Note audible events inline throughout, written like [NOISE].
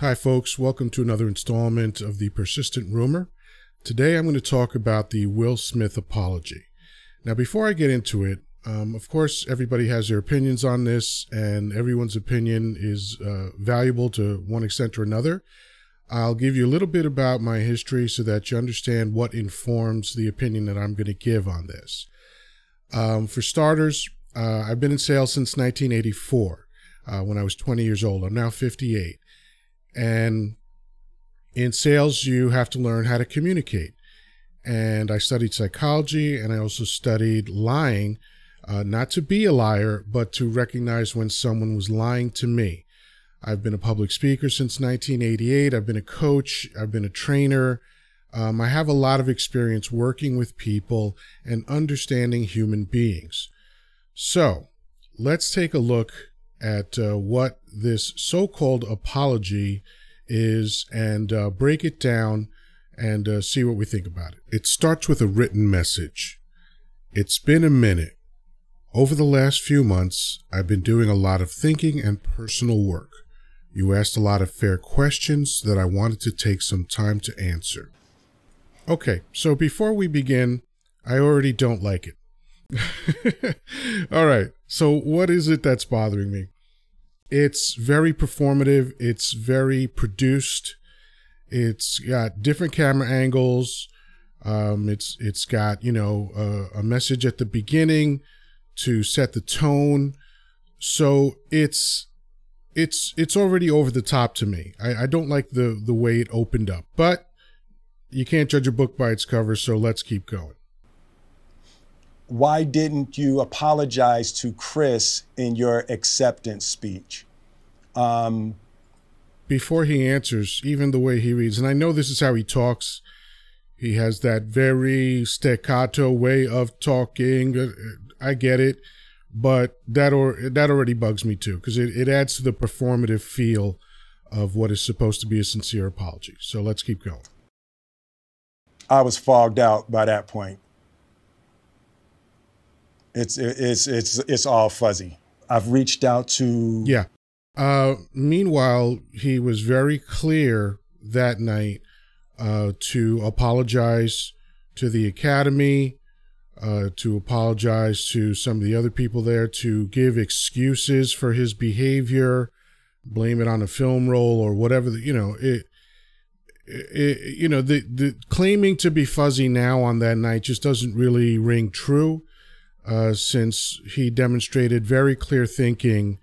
Hi, folks. Welcome to another installment of The Persistent Rumor. Today I'm going to talk about the Will Smith apology. Now, before I get into it, um, of course, everybody has their opinions on this, and everyone's opinion is uh, valuable to one extent or another. I'll give you a little bit about my history so that you understand what informs the opinion that I'm going to give on this. Um, for starters, uh, I've been in sales since 1984 uh, when I was 20 years old. I'm now 58. And in sales, you have to learn how to communicate. And I studied psychology and I also studied lying, uh, not to be a liar, but to recognize when someone was lying to me. I've been a public speaker since 1988. I've been a coach. I've been a trainer. Um, I have a lot of experience working with people and understanding human beings. So let's take a look at uh, what this so called apology is and uh, break it down and uh, see what we think about it. It starts with a written message. It's been a minute. Over the last few months, I've been doing a lot of thinking and personal work. You asked a lot of fair questions that I wanted to take some time to answer. Okay, so before we begin, I already don't like it. [LAUGHS] All right. So, what is it that's bothering me? It's very performative. It's very produced. It's got different camera angles. Um, it's it's got you know a, a message at the beginning to set the tone. So it's it's it's already over the top to me. I, I don't like the the way it opened up, but you can't judge a book by its cover. So let's keep going why didn't you apologize to Chris in your acceptance speech? Um, Before he answers, even the way he reads, and I know this is how he talks, he has that very staccato way of talking. Uh, I get it, but that or that already bugs me too because it, it adds to the performative feel of what is supposed to be a sincere apology. So let's keep going. I was fogged out by that point. It's it's it's it's all fuzzy. I've reached out to Yeah. Uh meanwhile, he was very clear that night uh to apologize to the academy, uh to apologize to some of the other people there to give excuses for his behavior, blame it on a film role or whatever, the, you know, it it, you know the the claiming to be fuzzy now on that night just doesn't really ring true uh, since he demonstrated very clear thinking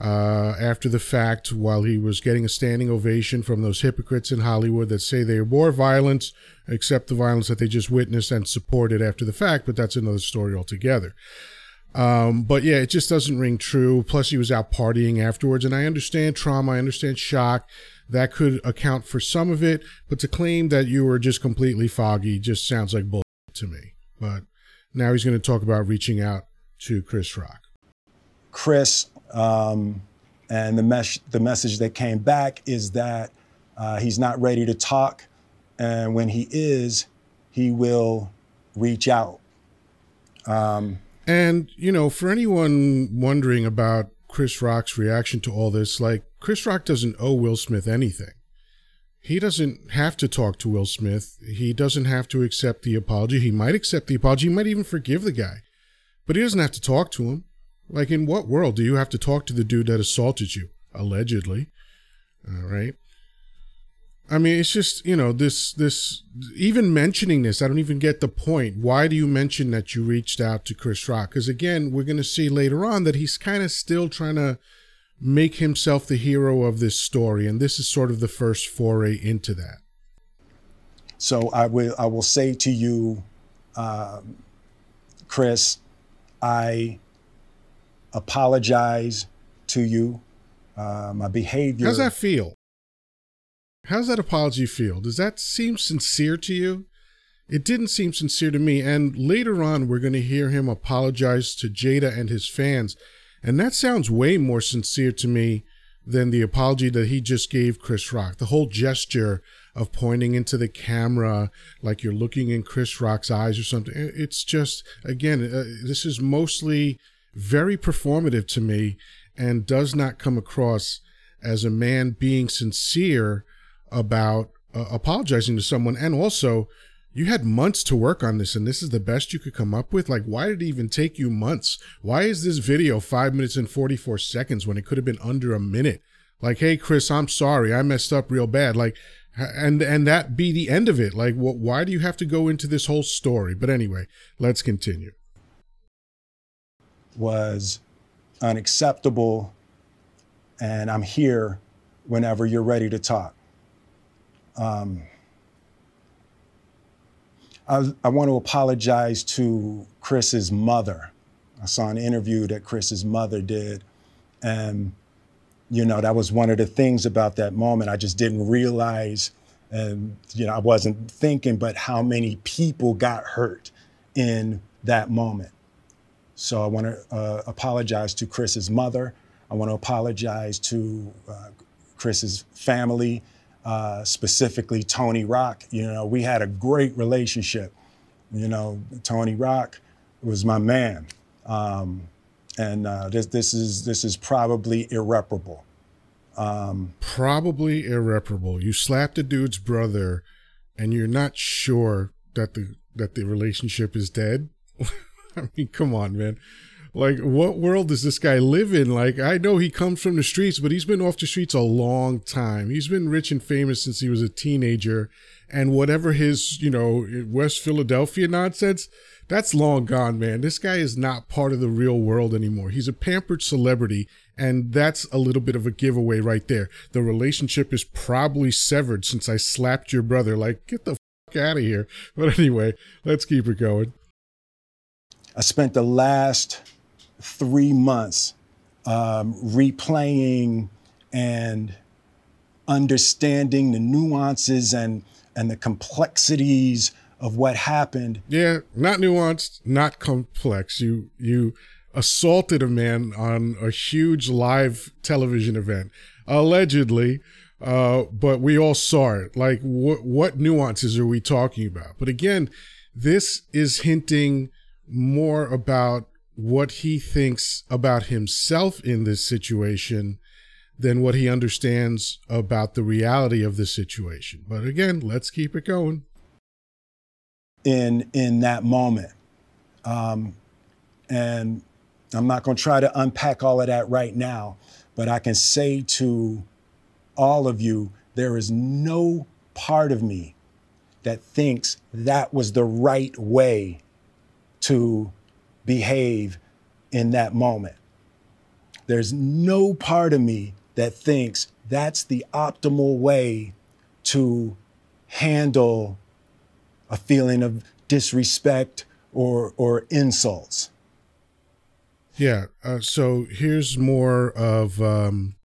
uh, after the fact while he was getting a standing ovation from those hypocrites in Hollywood that say they abhor violence, except the violence that they just witnessed and supported after the fact, but that's another story altogether. Um, but yeah, it just doesn't ring true. Plus, he was out partying afterwards, and I understand trauma, I understand shock. That could account for some of it, but to claim that you were just completely foggy just sounds like bull to me. But now he's going to talk about reaching out to Chris Rock. Chris, um, and the, mes- the message that came back is that uh, he's not ready to talk. And when he is, he will reach out. Um, and, you know, for anyone wondering about Chris Rock's reaction to all this, like, Chris Rock doesn't owe Will Smith anything. He doesn't have to talk to Will Smith. He doesn't have to accept the apology. He might accept the apology. He might even forgive the guy, but he doesn't have to talk to him. Like, in what world do you have to talk to the dude that assaulted you, allegedly? All right. I mean, it's just, you know, this, this, even mentioning this, I don't even get the point. Why do you mention that you reached out to Chris Rock? Because again, we're going to see later on that he's kind of still trying to make himself the hero of this story. And this is sort of the first foray into that. So I will, I will say to you, um, Chris, I apologize to you. Uh, my behavior. How's that feel? How's that apology feel? Does that seem sincere to you? It didn't seem sincere to me. And later on, we're going to hear him apologize to Jada and his fans. And that sounds way more sincere to me than the apology that he just gave Chris Rock. The whole gesture of pointing into the camera like you're looking in Chris Rock's eyes or something. It's just, again, uh, this is mostly very performative to me and does not come across as a man being sincere about uh, apologizing to someone and also you had months to work on this and this is the best you could come up with? Like why did it even take you months? Why is this video 5 minutes and 44 seconds when it could have been under a minute? Like hey chris i'm sorry. I messed up real bad. Like and and that be the end of it. Like why do you have to go into this whole story? But anyway let's continue. Was unacceptable and i'm here whenever you're ready to talk. Um, I, I want to apologize to Chris's mother. I saw an interview that Chris's mother did, and you know that was one of the things about that moment. I just didn't realize, and you know I wasn't thinking, but how many people got hurt in that moment. So I want to uh, apologize to Chris's mother. I want to apologize to uh, Chris's family uh, specifically Tony Rock. You know, we had a great relationship. You know, Tony Rock was my man, um, and uh, this this is this is probably irreparable. Um, probably irreparable. You slapped a dude's brother, and you're not sure that the that the relationship is dead. [LAUGHS] I mean, come on, man like what world does this guy live in? Like i know he comes from the streets but he's been off the streets a long time. He's been rich and famous since he was a teenager. And whatever his you know west philadelphia nonsense that's long gone man. This guy is not part of the real world anymore. He's a pampered celebrity and that's a little bit of a giveaway right there. The relationship is probably severed since i slapped your brother. Like get the fuck out of here. But anyway let's keep it going. I spent the last three months um, replaying and understanding the nuances and and the complexities of what happened. Yeah, not nuanced, not complex. You you assaulted a man on a huge live television event, allegedly. Uh, but we all saw it. Like, what what nuances are we talking about? But again, this is hinting more about what he thinks about himself in this situation than what he understands about the reality of the situation. But again, let's keep it going. In in that moment, um, and I'm not going to try to unpack all of that right now, but I can say to all of you, there is no part of me that thinks that was the right way to behave in that moment. There's no part of me that thinks that's the optimal way to handle a feeling of disrespect or or insults. Yeah. Uh, so here's more of um,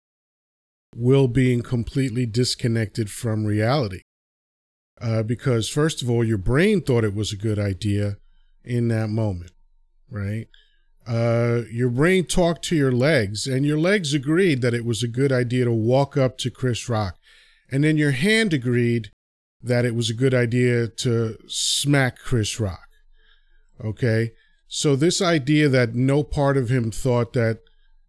Will being completely disconnected from reality. Uh, because first of all, your brain thought it was a good idea in that moment right? Uh, your brain talked to your legs, and your legs agreed that it was a good idea to walk up to Chris Rock. And then your hand agreed that it was a good idea to smack Chris Rock. Okay? So, this idea that no part of him thought that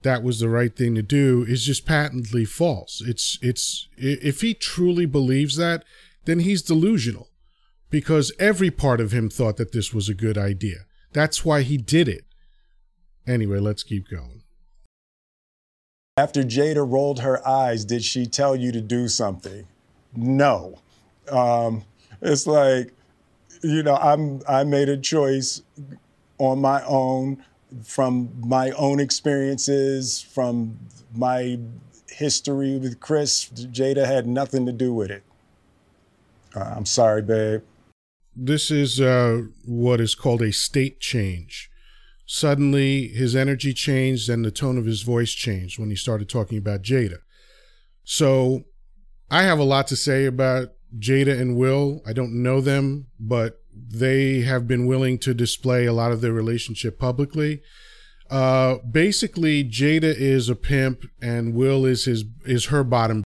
that was the right thing to do is just patently false. It's, it's, if he truly believes that, then he's delusional because every part of him thought that this was a good idea. That's why he did it. Anyway, let's keep going. After Jada rolled her eyes, did she tell you to do something? No. Um, it's like, you know, I'm I made a choice on my own from my own experiences, from my history with Chris. Jada had nothing to do with it. Uh, I'm sorry, babe this is uh, what is called a state change. Suddenly, his energy changed and the tone of his voice changed when he started talking about Jada. So, I have a lot to say about Jada and Will. I don't know them, but they have been willing to display a lot of their relationship publicly. Uh, basically, Jada is a pimp and Will is his is her bottom.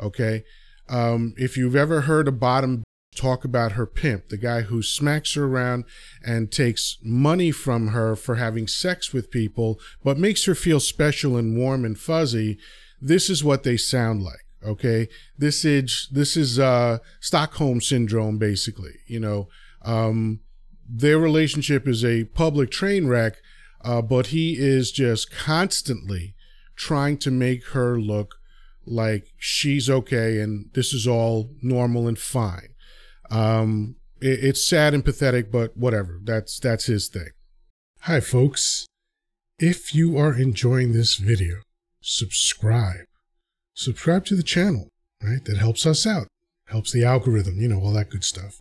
Okay, um, if you've ever heard a bottom talk about her pimp, the guy who smacks her around and takes money from her for having sex with people, but makes her feel special and warm and fuzzy, this is what they sound like. Okay, this is this is uh, Stockholm syndrome, basically. You know, um, their relationship is a public train wreck, uh, but he is just constantly trying to make her look like she's okay and this is all normal and fine. Um, it, it's sad and pathetic, but whatever. That's that's his thing. Hi, folks. If you are enjoying this video, subscribe. Subscribe to the channel, right? That helps us out, helps the algorithm, you know, all that good stuff.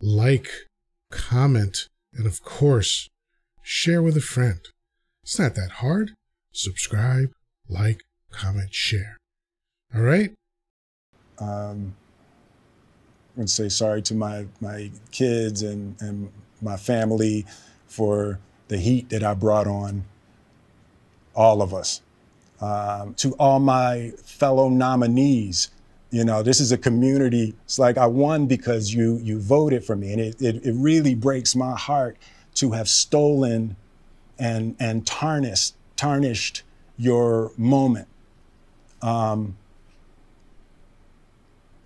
Like, comment, and of course, share with a friend. It's not that hard. Subscribe, like, comment, share. All right? Um, To say sorry to my, my kids and, and my family for the heat that I brought on all of us. Um, to all my fellow nominees, you know, this is a community. It's like I won because you you voted for me, and it, it, it really breaks my heart to have stolen and and tarnished tarnished your moment. Um,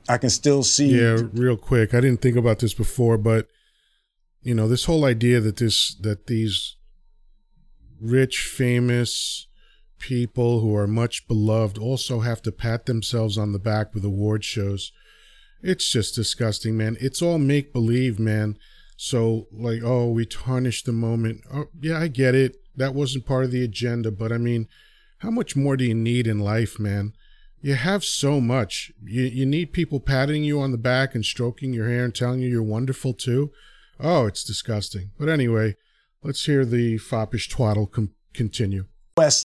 I can still see. Yeah, real quick. I didn't think about this before, but you know, this whole idea that this that these rich, famous people who are much beloved also have to pat themselves on the back with award shows. It's just disgusting, man. It's all make believe, man. So, like, oh, we tarnished the moment. Oh, yeah, I get it. That wasn't part of the agenda, but I mean, how much more do you need in life, man? You have so much. You, you need people patting you on the back and stroking your hair and telling you you're wonderful too. Oh, it's disgusting. But anyway, let's hear the foppish twaddle com- continue. Quest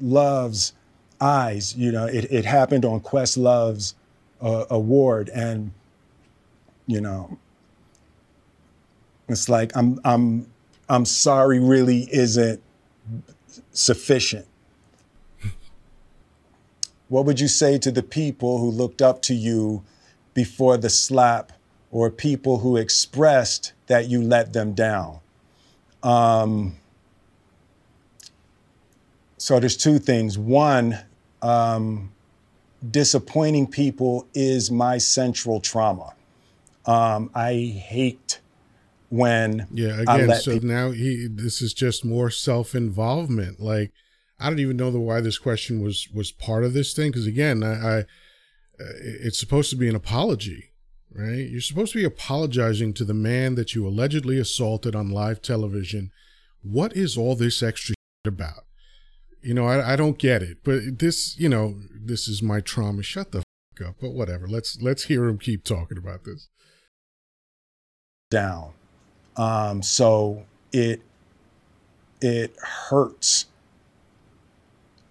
Love's eyes, you know, it, it happened on Questlove's uh, award, and you know, it's like I'm I'm I'm sorry really isn't sufficient what would you say to the people who looked up to you before the slap or people who expressed that you let them down? Um, so there's two things. One, um, disappointing people is my central trauma. Um, I hate when yeah again so people- now he this is just more self-involvement like I don't even know the why this question was was part of this thing because again, I, I uh, it's supposed to be an apology, right? You're supposed to be apologizing to the man that you allegedly assaulted on live television. What is all this extra about? You know, I, I don't get it. But this, you know, this is my trauma. Shut the fuck up. But whatever. Let's let's hear him keep talking about this. Down. Um, so it it hurts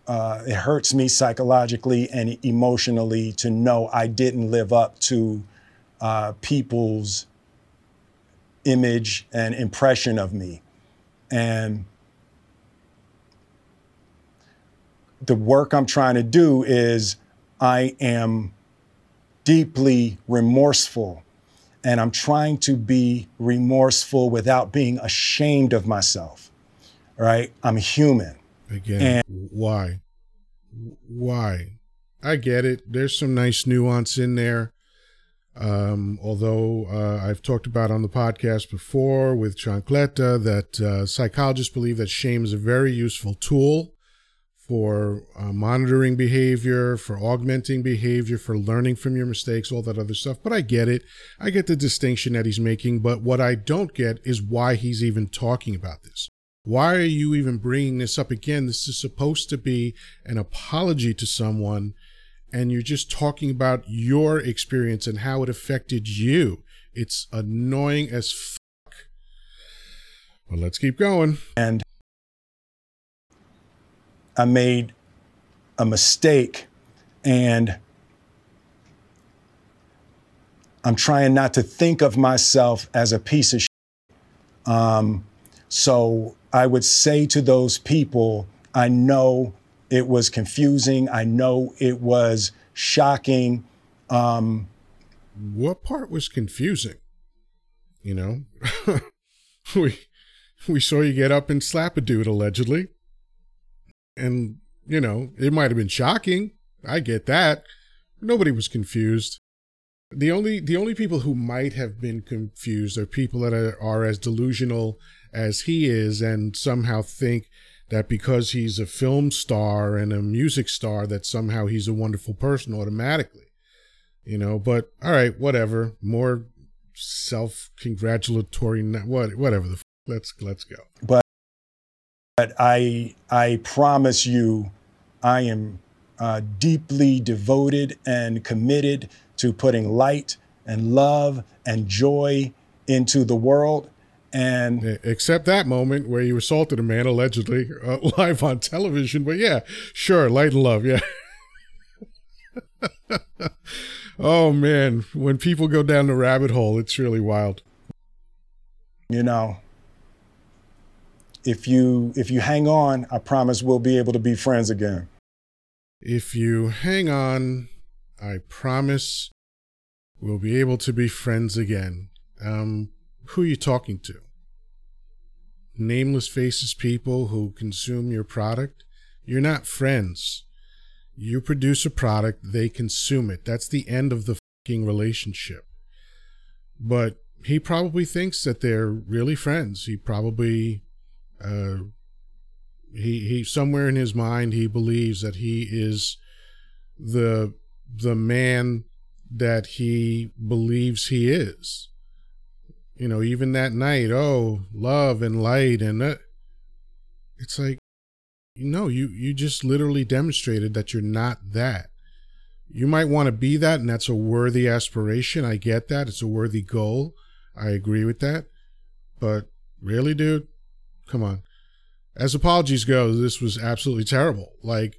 uh, it hurts me psychologically and emotionally to know I didn't live up to uh, people's image and impression of me. And the work I'm trying to do is I am deeply remorseful. And I'm trying to be remorseful without being ashamed of myself. Right? I'm human. Again, and- why? Why? I get it. There's some nice nuance in there. Um, although uh, I've talked about on the podcast before with Chancleta that uh, psychologists believe that shame is a very useful tool for uh, monitoring behavior, for augmenting behavior, for learning from your mistakes, all that other stuff. But I get it. I get the distinction that he's making. But what I don't get is why he's even talking about this. Why are you even bringing this up again? This is supposed to be an apology to someone, and you're just talking about your experience and how it affected you. It's annoying as fuck. Well, let's keep going. And I made a mistake, and I'm trying not to think of myself as a piece of shit. Um, so I would say to those people, I know it was confusing. I know it was shocking. Um, what part was confusing? You know, [LAUGHS] we we saw you get up and slap a dude allegedly, and You know, it might have been shocking. I get that. Nobody was confused. The only the only people who might have been confused are people that are, are as delusional as he is and somehow think that because he's a film star and a music star that somehow he's a wonderful person automatically you know but all right whatever more self congratulatory what whatever the f- let's let's go. But but i i promise you i am uh, deeply devoted and committed to putting light and love and joy into the world and except that moment where you assaulted a man allegedly uh, [LAUGHS] live on television. But yeah sure light and love yeah. [LAUGHS] Oh man when people go down the rabbit hole it's really wild. You know if you if you hang on i promise we'll be able to be friends again. If you hang on i promise we'll be able to be friends again. Um who are you talking to nameless faces people who consume your product, you're not friends. You produce a product, they consume it. That's the end of the fucking relationship. But he probably thinks that they're really friends. He probably uh he he somewhere in his mind he believes that he is the the man that he believes he is you know, even that night, oh, love and light and. It's like, no, you you just literally demonstrated that you're not that. You might want to be that, and that's a worthy aspiration. I get that. It's a worthy goal. I agree with that. But really, dude, come on. As apologies go, this was absolutely terrible. Like,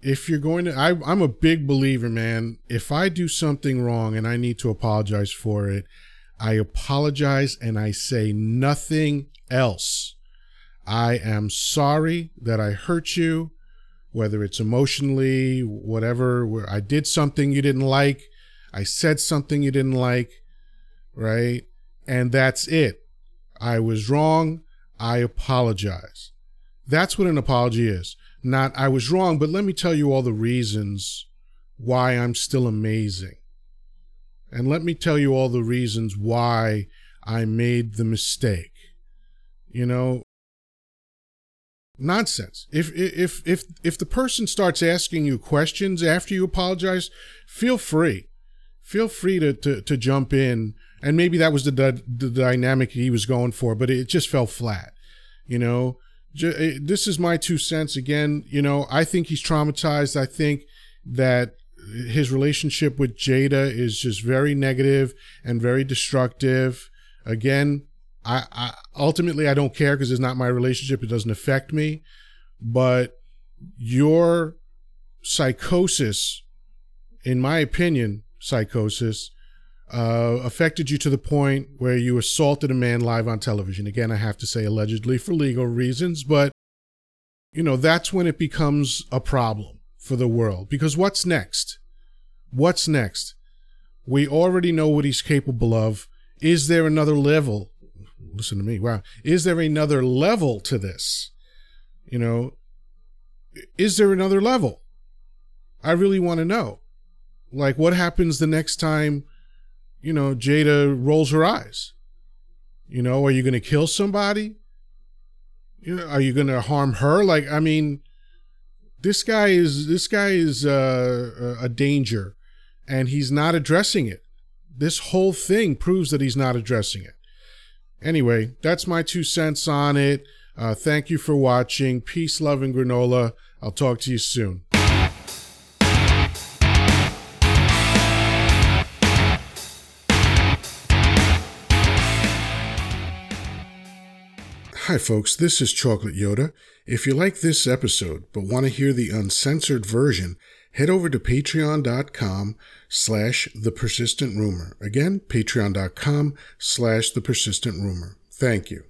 if you're going to, I, I'm a big believer, man. If I do something wrong and I need to apologize for it, I apologize and I say nothing else. I am sorry that I hurt you, whether it's emotionally, whatever, where I did something you didn't like, I said something you didn't like, right? And that's it. I was wrong. I apologize. That's what an apology is. Not, I was wrong, but let me tell you all the reasons why I'm still amazing. And let me tell you all the reasons why I made the mistake. You know, nonsense. If if if if the person starts asking you questions after you apologize, feel free. Feel free to to, to jump in. And maybe that was the, the the dynamic he was going for, but it just fell flat. You know, eh, this is my two cents again. You know, I think he's traumatized. I think that his relationship with Jada is just very negative and very destructive. Again, I, I ultimately I don't care because it's not my relationship. It doesn't affect me. But your psychosis, in my opinion, psychosis, uh, affected you to the point where you assaulted a man live on television. Again, I have to say allegedly for legal reasons, but you know that's when it becomes a problem for the world. Because what's next? What's next? We already know what he's capable of. Is there another level? Listen to me. Wow. Is there another level to this? You know, is there another level? I really want to know. Like, what happens the next time, you know, Jada rolls her eyes? You know, are you going to kill somebody? You know, are you going to harm her? Like, I mean, this guy is this guy is uh, a danger, and he's not addressing it. This whole thing proves that he's not addressing it. Anyway, that's my two cents on it. Uh, thank you for watching. Peace, love, and granola. I'll talk to you soon. Hi, folks, this is Chocolate Yoddah. If you like this episode but want to hear the uncensored version, head over to patreon.com slash the persistent rumor. Again, patreon.com slash the persistent rumor. Thank you.